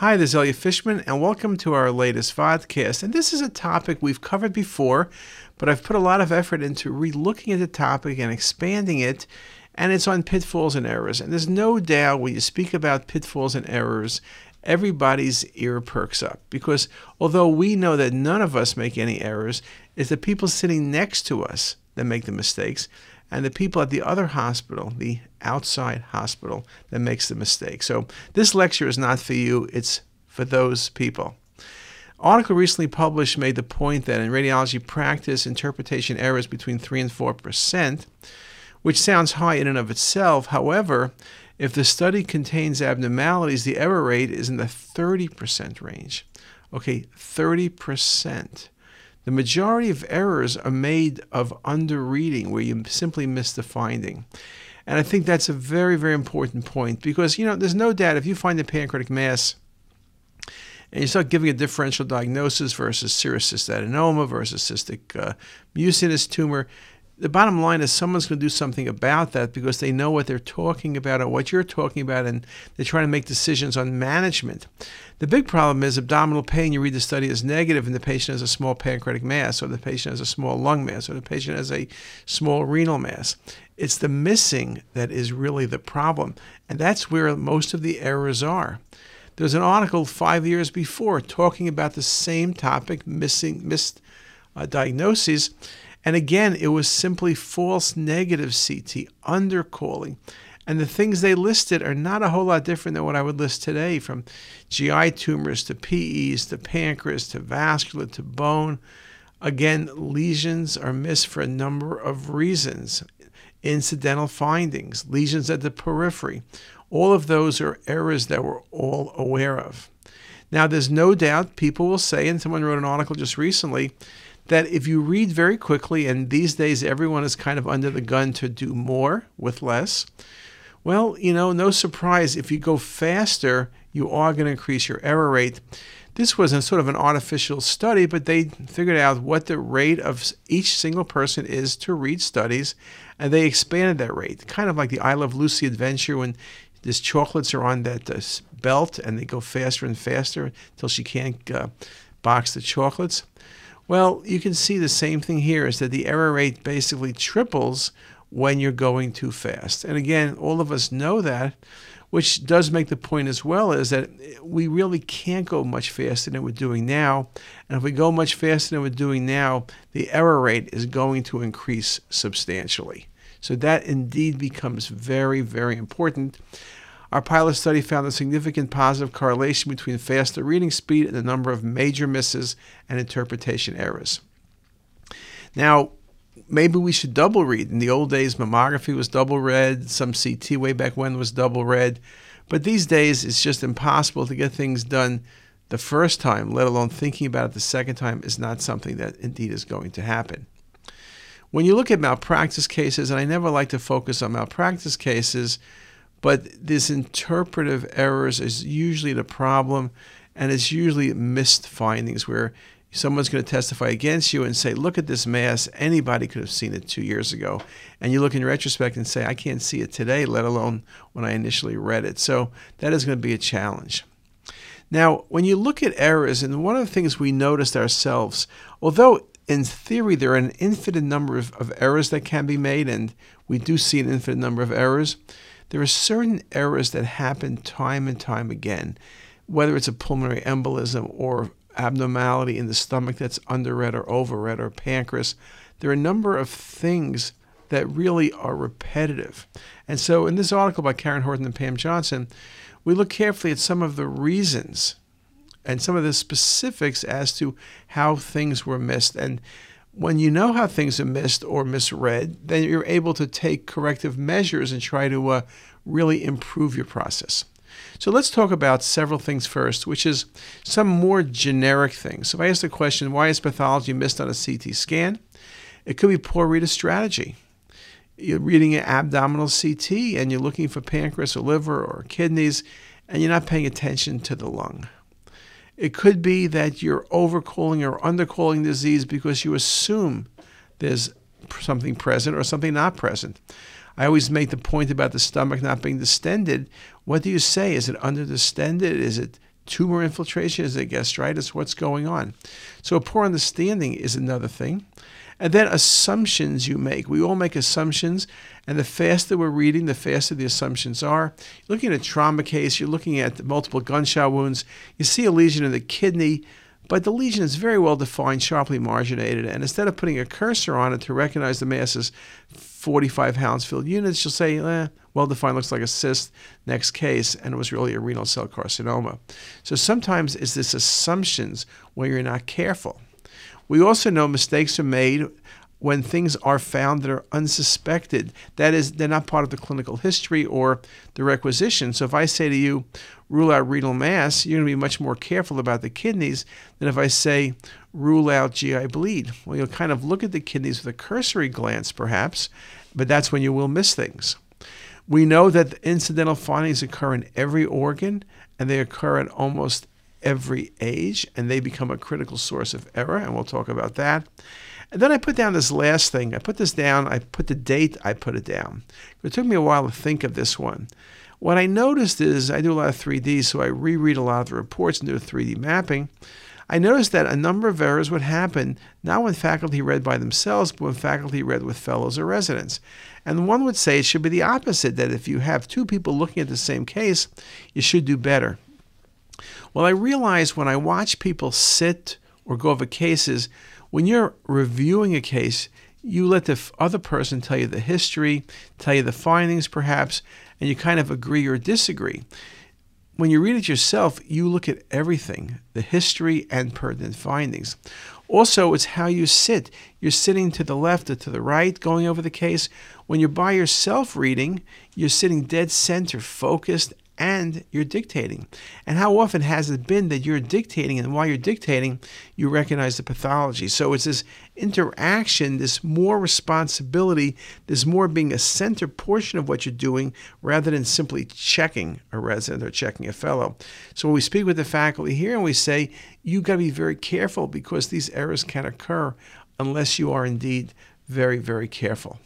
Hi, this is Elliot Fishman, and welcome to our latest podcast. And this is a topic we've covered before, but I've put a lot of effort into re-looking at the topic and expanding it. And it's on pitfalls and errors. And there's no doubt when you speak about pitfalls and errors, everybody's ear perks up because although we know that none of us make any errors, it's the people sitting next to us that make the mistakes and the people at the other hospital, the outside hospital, that makes the mistake. So this lecture is not for you, it's for those people. Article recently published made the point that in radiology practice, interpretation errors between 3 and 4 percent, which sounds high in and of itself. However, if the study contains abnormalities, the error rate is in the 30% range. Okay, 30%. The majority of errors are made of underreading, where you simply miss the finding. And I think that's a very, very important point because, you know, there's no doubt if you find a pancreatic mass and you start giving a differential diagnosis versus serous cystadenoma versus cystic uh, mucinous tumor, the bottom line is someone's going to do something about that because they know what they're talking about or what you're talking about and they're trying to make decisions on management. The big problem is abdominal pain. You read the study is negative and the patient has a small pancreatic mass or the patient has a small lung mass or the patient has a small renal mass. It's the missing that is really the problem. And that's where most of the errors are. There's an article five years before talking about the same topic, missing missed uh, diagnoses and again, it was simply false negative CT, undercalling. And the things they listed are not a whole lot different than what I would list today from GI tumors to PEs to pancreas to vascular to bone. Again, lesions are missed for a number of reasons. Incidental findings, lesions at the periphery. All of those are errors that we're all aware of. Now, there's no doubt people will say, and someone wrote an article just recently, that if you read very quickly, and these days everyone is kind of under the gun to do more with less, well, you know, no surprise, if you go faster, you are going to increase your error rate. This was a sort of an artificial study, but they figured out what the rate of each single person is to read studies, and they expanded that rate, kind of like the I Love Lucy adventure when these chocolates are on that uh, belt and they go faster and faster until she can't uh, box the chocolates. Well, you can see the same thing here is that the error rate basically triples when you're going too fast. And again, all of us know that, which does make the point as well is that we really can't go much faster than we're doing now. And if we go much faster than we're doing now, the error rate is going to increase substantially. So that indeed becomes very, very important. Our pilot study found a significant positive correlation between faster reading speed and the number of major misses and interpretation errors. Now, maybe we should double read. In the old days, mammography was double read, some CT way back when was double read, but these days it's just impossible to get things done the first time, let alone thinking about it the second time, is not something that indeed is going to happen. When you look at malpractice cases, and I never like to focus on malpractice cases, but this interpretive errors is usually the problem, and it's usually missed findings where someone's going to testify against you and say, Look at this mass. Anybody could have seen it two years ago. And you look in retrospect and say, I can't see it today, let alone when I initially read it. So that is going to be a challenge. Now, when you look at errors, and one of the things we noticed ourselves, although in theory there are an infinite number of, of errors that can be made, and we do see an infinite number of errors, there are certain errors that happen time and time again, whether it's a pulmonary embolism or abnormality in the stomach that's underread or overread or pancreas. There are a number of things that really are repetitive. And so in this article by Karen Horton and Pam Johnson, we look carefully at some of the reasons and some of the specifics as to how things were missed. And when you know how things are missed or misread, then you're able to take corrective measures and try to uh, really improve your process. So let's talk about several things first, which is some more generic things. So if I ask the question, why is pathology missed on a CT scan? It could be poor reader strategy. You're reading an abdominal CT and you're looking for pancreas or liver or kidneys, and you're not paying attention to the lung. It could be that you're overcalling or undercalling disease because you assume there's something present or something not present. I always make the point about the stomach not being distended. What do you say? Is it under distended? Is it tumor infiltration? Is it gastritis? What's going on? So, a poor understanding is another thing. And then assumptions you make. We all make assumptions, and the faster we're reading, the faster the assumptions are. You're looking at a trauma case, you're looking at multiple gunshot wounds, you see a lesion in the kidney, but the lesion is very well defined, sharply marginated, and instead of putting a cursor on it to recognize the mass as 45 Hounsfield units, you'll say, eh, well defined, looks like a cyst, next case, and it was really a renal cell carcinoma. So sometimes it's this assumptions where you're not careful. We also know mistakes are made when things are found that are unsuspected. That is, they're not part of the clinical history or the requisition. So if I say to you, rule out renal mass, you're going to be much more careful about the kidneys than if I say, rule out GI bleed. Well, you'll kind of look at the kidneys with a cursory glance, perhaps, but that's when you will miss things. We know that incidental findings occur in every organ and they occur at almost every age, and they become a critical source of error, and we'll talk about that. And then I put down this last thing. I put this down, I put the date, I put it down. It took me a while to think of this one. What I noticed is I do a lot of 3D, so I reread a lot of the reports and do a 3D mapping. I noticed that a number of errors would happen not when faculty read by themselves, but when faculty read with fellows or residents. And one would say it should be the opposite that if you have two people looking at the same case, you should do better. Well, I realize when I watch people sit or go over cases, when you're reviewing a case, you let the other person tell you the history, tell you the findings perhaps, and you kind of agree or disagree. When you read it yourself, you look at everything the history and pertinent findings. Also, it's how you sit. You're sitting to the left or to the right, going over the case. When you're by yourself reading, you're sitting dead center, focused and you're dictating. And how often has it been that you're dictating, and while you're dictating, you recognize the pathology? So it's this interaction, this more responsibility, this more being a center portion of what you're doing rather than simply checking a resident or checking a fellow. So when we speak with the faculty here and we say, you've got to be very careful because these errors can occur unless you are indeed very, very careful.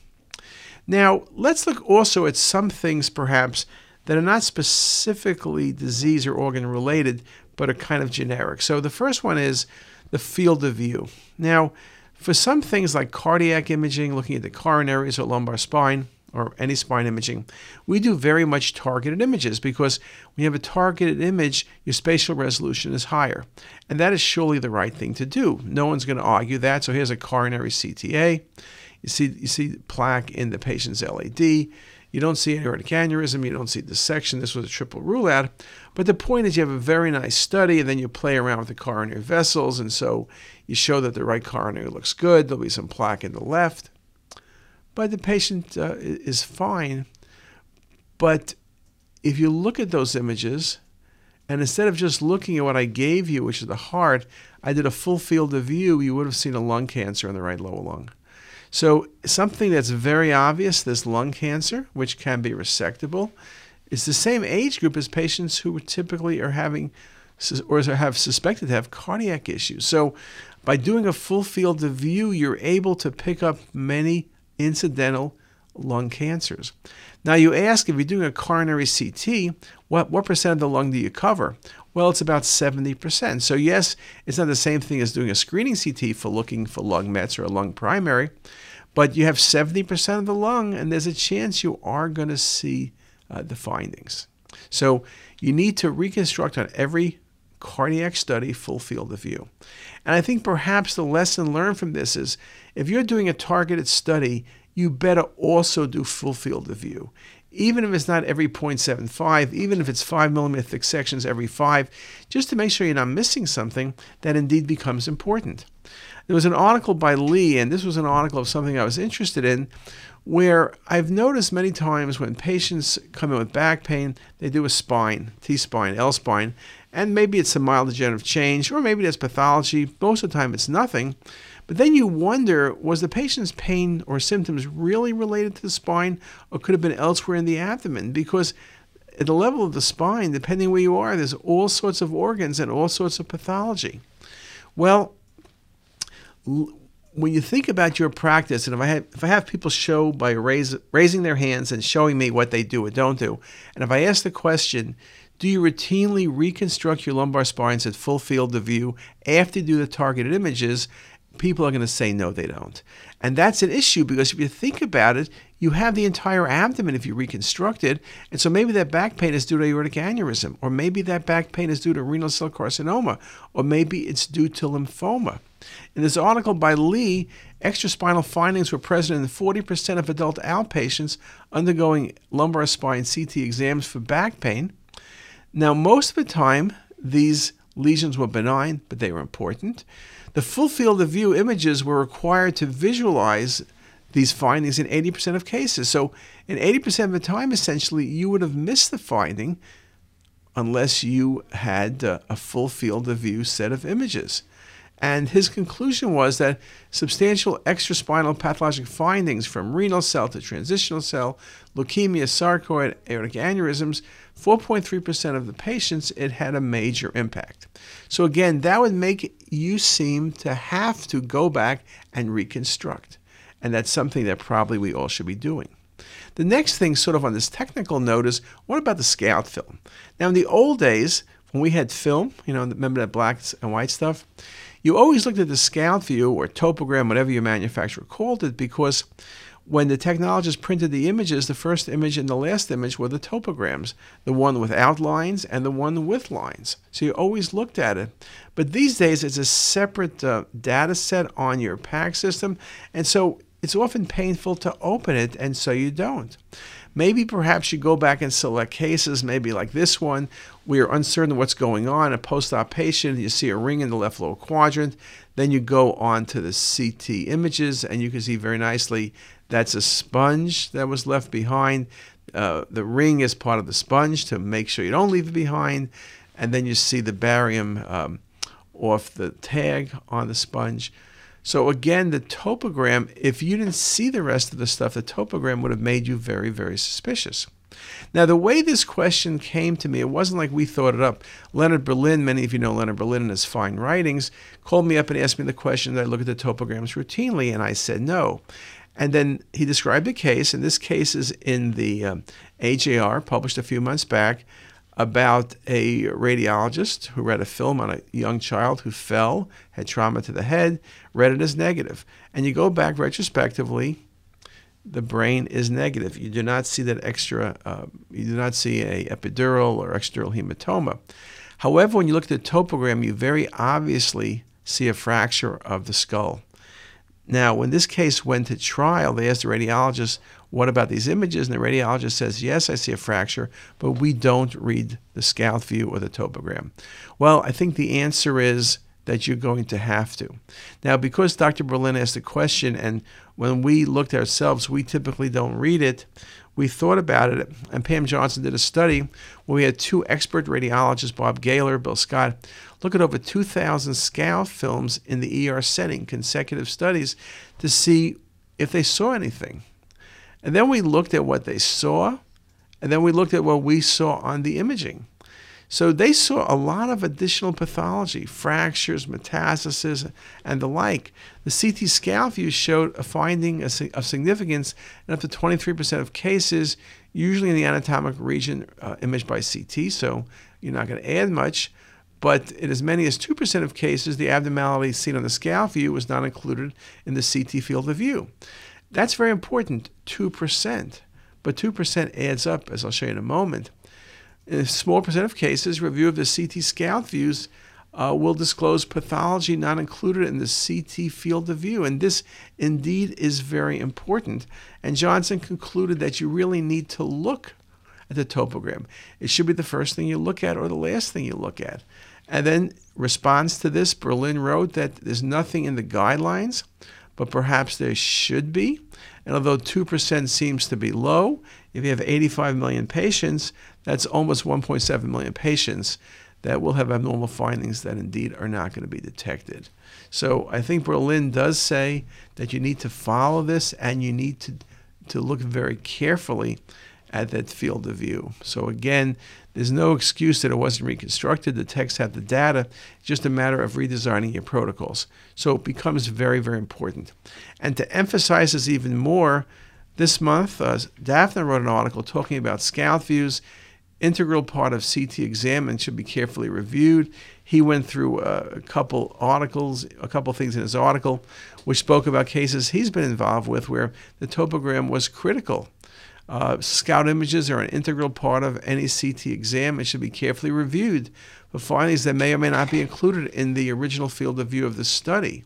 Now, let's look also at some things perhaps that are not specifically disease or organ related, but are kind of generic. So the first one is the field of view. Now, for some things like cardiac imaging, looking at the coronaries or lumbar spine, or any spine imaging, we do very much targeted images because when you have a targeted image, your spatial resolution is higher. And that is surely the right thing to do. No one's going to argue that. So here's a coronary CTA. You see, you see plaque in the patient's LAD. You don't see aortic aneurysm, you don't see dissection. This was a triple rule out. But the point is, you have a very nice study, and then you play around with the coronary vessels, and so you show that the right coronary looks good. There'll be some plaque in the left. But the patient uh, is fine. But if you look at those images, and instead of just looking at what I gave you, which is the heart, I did a full field of view, you would have seen a lung cancer in the right lower lung. So, something that's very obvious this lung cancer, which can be resectable, is the same age group as patients who typically are having or have suspected to have cardiac issues. So, by doing a full field of view, you're able to pick up many incidental lung cancers. Now, you ask if you're doing a coronary CT, what, what percent of the lung do you cover? Well, it's about 70%. So, yes, it's not the same thing as doing a screening CT for looking for lung mets or a lung primary, but you have 70% of the lung, and there's a chance you are going to see uh, the findings. So, you need to reconstruct on every cardiac study full field of view. And I think perhaps the lesson learned from this is if you're doing a targeted study, you better also do full field of view even if it's not every 0.75, even if it's 5 millimeter thick sections every 5, just to make sure you're not missing something that indeed becomes important. There was an article by Lee, and this was an article of something I was interested in, where I've noticed many times when patients come in with back pain, they do a spine, T spine, L spine, and maybe it's a mild degenerative change, or maybe there's pathology. Most of the time, it's nothing. But then you wonder was the patient's pain or symptoms really related to the spine or could have been elsewhere in the abdomen? Because at the level of the spine, depending where you are, there's all sorts of organs and all sorts of pathology. Well, when you think about your practice, and if I have, if I have people show by raise, raising their hands and showing me what they do or don't do, and if I ask the question, Do you routinely reconstruct your lumbar spines at full field of view after you do the targeted images? People are going to say no, they don't. And that's an issue because if you think about it, you have the entire abdomen if you reconstruct it. And so maybe that back pain is due to aortic aneurysm, or maybe that back pain is due to renal cell carcinoma, or maybe it's due to lymphoma. In this article by Lee, extraspinal findings were present in 40% of adult outpatients undergoing lumbar spine CT exams for back pain. Now, most of the time, these lesions were benign, but they were important. The full field of view images were required to visualize these findings in 80% of cases. So, in 80% of the time, essentially, you would have missed the finding unless you had uh, a full field of view set of images. And his conclusion was that substantial extraspinal pathologic findings from renal cell to transitional cell, leukemia, sarcoid, aortic aneurysms, 4.3% of the patients, it had a major impact. So, again, that would make you seem to have to go back and reconstruct. And that's something that probably we all should be doing. The next thing, sort of on this technical note, is what about the scout film? Now, in the old days, when we had film, you know, remember that black and white stuff? You always looked at the scout view or topogram, whatever your manufacturer called it, because when the technologist printed the images, the first image and the last image were the topograms, the one without lines and the one with lines. So you always looked at it. But these days, it's a separate uh, data set on your PACS system, and so it's often painful to open it, and so you don't. Maybe perhaps you go back and select cases, maybe like this one, where you're uncertain what's going on. A post op patient, you see a ring in the left lower quadrant. Then you go on to the CT images, and you can see very nicely that's a sponge that was left behind. Uh, the ring is part of the sponge to make sure you don't leave it behind. And then you see the barium um, off the tag on the sponge. So again, the topogram, if you didn't see the rest of the stuff, the topogram would have made you very, very suspicious. Now, the way this question came to me, it wasn't like we thought it up. Leonard Berlin, many of you know Leonard Berlin and his fine writings, called me up and asked me the question that I look at the topograms routinely, and I said no. And then he described a case, and this case is in the um, AJR, published a few months back, about a radiologist who read a film on a young child who fell, had trauma to the head, read it as negative. And you go back retrospectively, the brain is negative. You do not see that extra, uh, you do not see a epidural or extradural hematoma. However, when you look at the topogram, you very obviously see a fracture of the skull. Now, when this case went to trial, they asked the radiologist, What about these images? And the radiologist says, Yes, I see a fracture, but we don't read the scout view or the topogram. Well, I think the answer is that you're going to have to. Now, because Dr. Berlin asked the question, and when we looked ourselves, we typically don't read it, we thought about it, and Pam Johnson did a study where we had two expert radiologists, Bob Gaylor, Bill Scott, look at over 2,000 scout films in the ER setting, consecutive studies, to see if they saw anything. And then we looked at what they saw, and then we looked at what we saw on the imaging. So they saw a lot of additional pathology, fractures, metastases, and the like. The CT scout view showed a finding of significance in up to 23% of cases, usually in the anatomic region uh, imaged by CT, so you're not going to add much. But in as many as 2% of cases, the abnormality seen on the scout view was not included in the CT field of view. That's very important, 2%. But 2% adds up, as I'll show you in a moment. In a small percent of cases, review of the CT scout views uh, will disclose pathology not included in the CT field of view. And this indeed is very important. And Johnson concluded that you really need to look at the topogram. It should be the first thing you look at or the last thing you look at. And then, response to this, Berlin wrote that there's nothing in the guidelines, but perhaps there should be. And although 2% seems to be low, if you have 85 million patients, that's almost 1.7 million patients that will have abnormal findings that indeed are not going to be detected. So I think Berlin does say that you need to follow this and you need to, to look very carefully at that field of view. So again, there's no excuse that it wasn't reconstructed. The techs have the data. It's just a matter of redesigning your protocols. So it becomes very, very important. And to emphasize this even more, this month, uh, Daffner wrote an article talking about scout views integral part of CT exam and should be carefully reviewed. He went through a couple articles, a couple things in his article, which spoke about cases he's been involved with where the topogram was critical. Uh, scout images are an integral part of any CT exam and should be carefully reviewed for findings that may or may not be included in the original field of view of the study.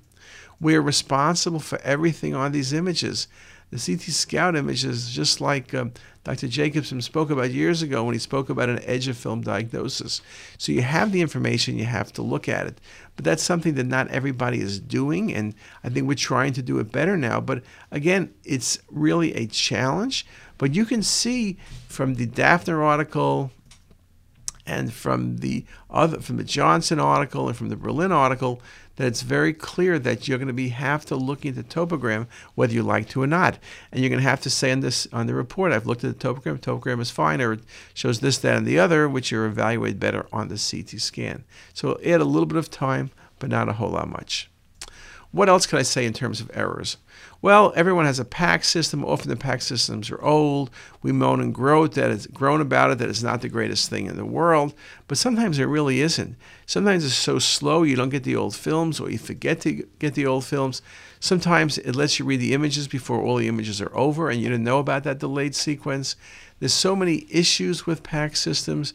We are responsible for everything on these images. The CT scout images, just like um, Dr. Jacobson spoke about years ago when he spoke about an edge of film diagnosis. So you have the information, you have to look at it. But that's something that not everybody is doing, and I think we're trying to do it better now. But again, it's really a challenge. But you can see from the Daffner article and from the other from the Johnson article and from the Berlin article that it's very clear that you're going to be have to look at the topogram whether you like to or not, and you're going to have to say on this on the report, I've looked at the topogram, topogram is fine, or it shows this, that, and the other, which you evaluate better on the CT scan. So add a little bit of time, but not a whole lot much. What else can I say in terms of errors? Well, everyone has a PACS system. Often the PACS systems are old. We moan and groan that it's grown about it, that it's not the greatest thing in the world. But sometimes it really isn't. Sometimes it's so slow you don't get the old films or you forget to get the old films. Sometimes it lets you read the images before all the images are over and you didn't know about that delayed sequence. There's so many issues with PACS systems.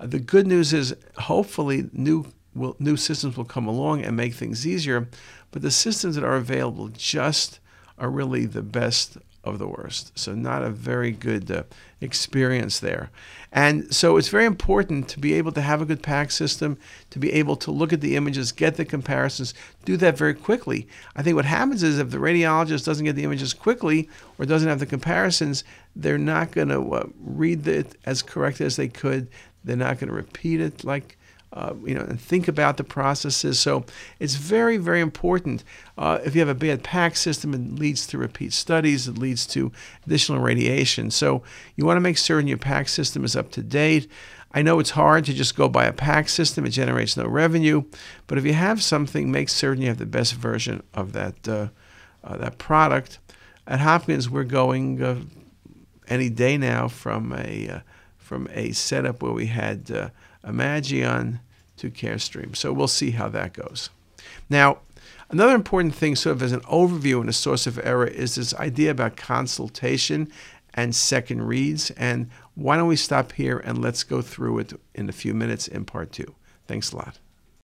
The good news is hopefully new will, new systems will come along and make things easier. But the systems that are available just are really the best of the worst. So, not a very good uh, experience there. And so, it's very important to be able to have a good PACS system, to be able to look at the images, get the comparisons, do that very quickly. I think what happens is if the radiologist doesn't get the images quickly or doesn't have the comparisons, they're not going to uh, read it as correct as they could. They're not going to repeat it like uh, you know, and think about the processes. So it's very, very important. Uh, if you have a bad PACS system, it leads to repeat studies. It leads to additional radiation. So you want to make certain your PACS system is up to date. I know it's hard to just go by a PACS system; it generates no revenue. But if you have something, make certain you have the best version of that uh, uh that product. At Hopkins, we're going uh, any day now from a uh, from a setup where we had Imagion to Carestream. So we'll see how that goes. Now, another important thing, sort of as an overview and a source of error, is this idea about consultation and second reads. And why don't we stop here and let's go through it in a few minutes in part two. Thanks a lot.